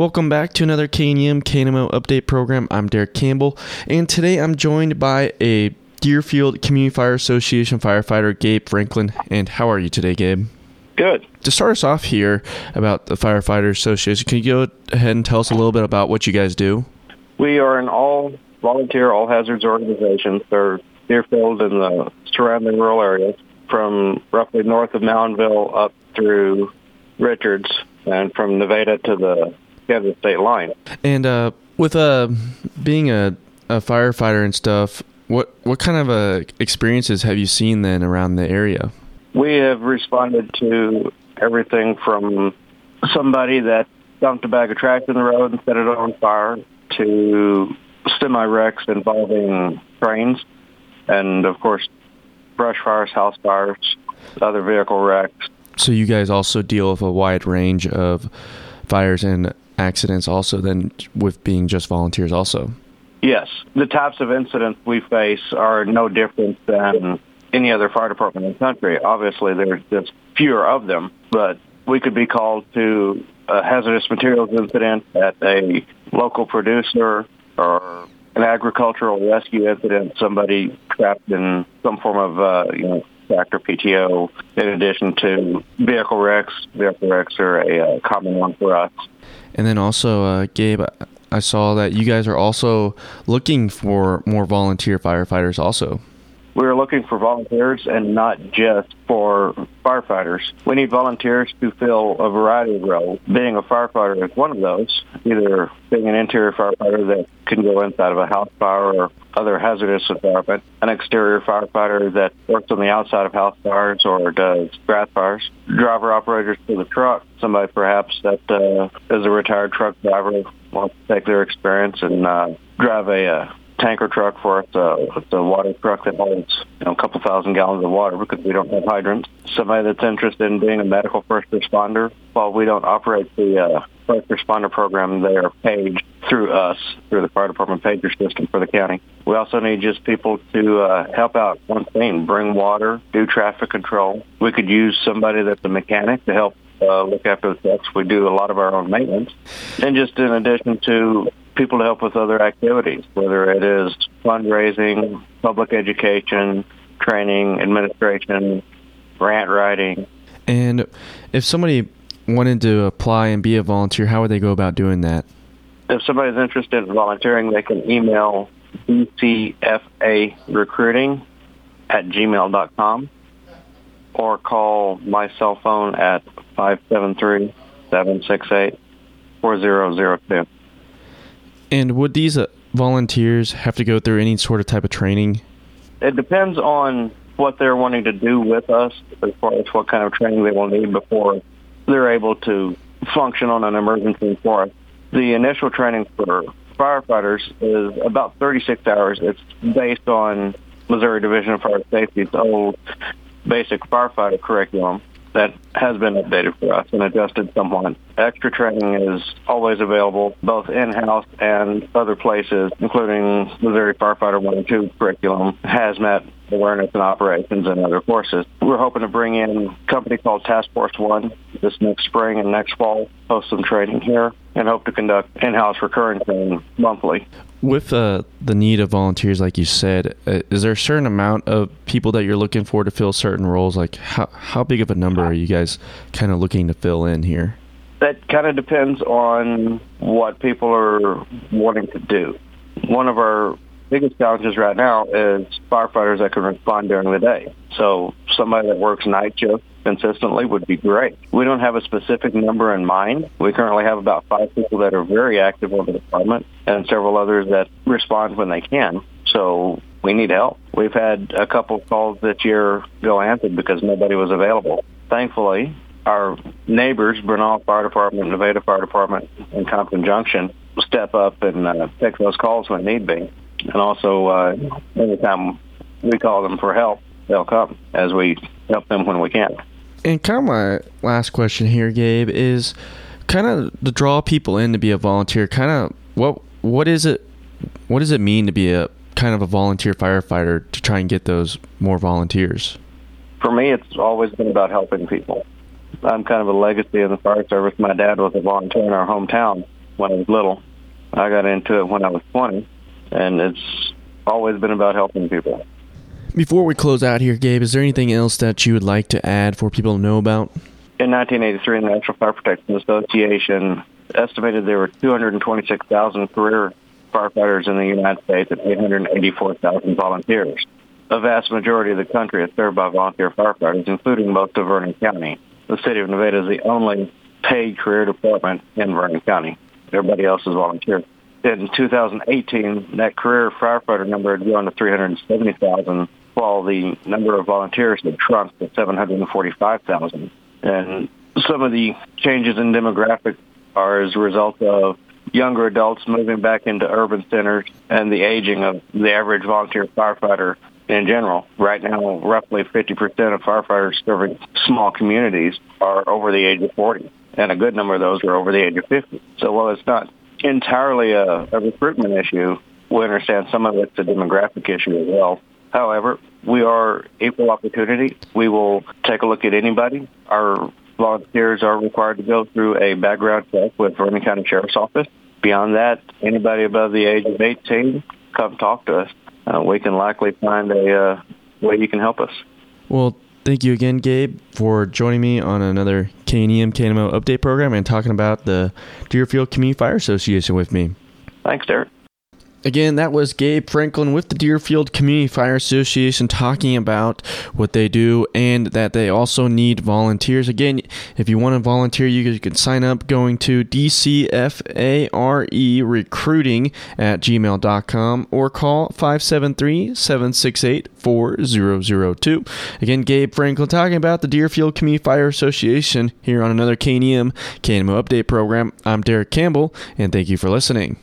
Welcome back to another KNEM KNMO update program. I'm Derek Campbell, and today I'm joined by a Deerfield Community Fire Association firefighter, Gabe Franklin. And how are you today, Gabe? Good. To start us off here about the Firefighter Association, can you go ahead and tell us a little bit about what you guys do? We are an all volunteer, all hazards organization for Deerfield and the surrounding rural areas from roughly north of Montevallo up through Richards and from Nevada to the State line. And uh, with uh, being a, a firefighter and stuff, what what kind of uh, experiences have you seen then around the area? We have responded to everything from somebody that dumped a bag of trash in the road and set it on fire to semi wrecks involving trains and of course brush fires, house fires, other vehicle wrecks. So you guys also deal with a wide range of fires and accidents also than with being just volunteers also. Yes, the types of incidents we face are no different than any other fire department in the country. Obviously, there's just fewer of them, but we could be called to a hazardous materials incident at a local producer or an agricultural rescue incident, somebody trapped in some form of, uh, you know, tractor PTO, in addition to vehicle wrecks. Vehicle wrecks are a uh, common one for us. And then also, uh, Gabe, I saw that you guys are also looking for more volunteer firefighters also. We're looking for volunteers and not just for firefighters. We need volunteers to fill a variety of roles. Being a firefighter is one of those, either being an interior firefighter that can go inside of a house fire or other hazardous environment, an exterior firefighter that works on the outside of house fires or does grass fires, driver operators for the truck, somebody perhaps that uh, is a retired truck driver wants to take their experience and uh, drive a uh, tanker truck for us. Uh, water truck that holds you know, a couple thousand gallons of water because we don't have hydrants. Somebody that's interested in being a medical first responder. While we don't operate the uh, first responder program, they are paid through us, through the fire department pager system for the county. We also need just people to uh, help out one thing, bring water, do traffic control. We could use somebody that's a mechanic to help uh, look after the trucks. We do a lot of our own maintenance. And just in addition to people to help with other activities, whether it is fundraising, public education, training, administration, grant writing. And if somebody wanted to apply and be a volunteer, how would they go about doing that? If somebody's interested in volunteering, they can email dcfa recruiting at gmail.com or call my cell phone at 573-768-4002. And would these uh, volunteers have to go through any sort of type of training? It depends on what they're wanting to do with us as far as what kind of training they will need before they're able to function on an emergency us. The initial training for firefighters is about 36 hours. It's based on Missouri Division of Fire Safety's old basic firefighter curriculum that has been updated for us and adjusted somewhat. Extra training is always available, both in-house and other places, including Missouri Firefighter 1 and 2 curriculum, hazmat awareness and operations, and other courses. We're hoping to bring in a company called Task Force One this next spring and next fall, host some training here, and hope to conduct in-house recurring training monthly. With uh, the need of volunteers, like you said, uh, is there a certain amount of people that you're looking for to fill certain roles? Like, how how big of a number are you guys kind of looking to fill in here? That kind of depends on what people are wanting to do. One of our biggest challenges right now is firefighters that can respond during the day. So somebody that works night shift consistently would be great. We don't have a specific number in mind. We currently have about five people that are very active on the department and several others that respond when they can. So we need help. We've had a couple calls this year go answered because nobody was available. Thankfully, our neighbors, Bronaugh Fire Department, Nevada Fire Department, and Compton Junction, step up and uh, take those calls when need be. And also, uh, anytime we call them for help, they'll come as we help them when we can. And kind of my last question here, Gabe, is kind of to draw people in to be a volunteer. Kind of what what is it? What does it mean to be a kind of a volunteer firefighter to try and get those more volunteers? For me, it's always been about helping people. I'm kind of a legacy in the fire service. My dad was a volunteer in our hometown, when I was little. I got into it when I was 20, and it's always been about helping people. Before we close out here, Gabe, is there anything else that you would like to add for people to know about? In 1983, the National Fire Protection Association estimated there were 226,000 career firefighters in the United States and 884,000 volunteers. A vast majority of the country is served by volunteer firefighters, including most of Vernon County. The city of Nevada is the only paid career department in Vernon County. Everybody else is volunteer. In 2018, that career firefighter number had grown to 370,000, while the number of volunteers had shrunk to 745,000. And some of the changes in demographics are as a result of younger adults moving back into urban centers and the aging of the average volunteer firefighter in general. Right now, roughly 50% of firefighters serving small communities are over the age of 40, and a good number of those are over the age of 50. So while it's not entirely a, a recruitment issue, we understand some of it's a demographic issue as well. However, we are equal opportunity. We will take a look at anybody. Our volunteers are required to go through a background check with Vernon County Sheriff's Office. Beyond that, anybody above the age of 18, come talk to us. Uh, we can likely find a uh, way you can help us. Well, thank you again, Gabe, for joining me on another KNEM KNMO update program and talking about the Deerfield Community Fire Association with me. Thanks, Derek. Again, that was Gabe Franklin with the Deerfield Community Fire Association talking about what they do and that they also need volunteers. Again, if you want to volunteer, you can sign up going to DCFARE recruiting at gmail.com or call 573 768 4002. Again, Gabe Franklin talking about the Deerfield Community Fire Association here on another KNEM KNMO update program. I'm Derek Campbell, and thank you for listening.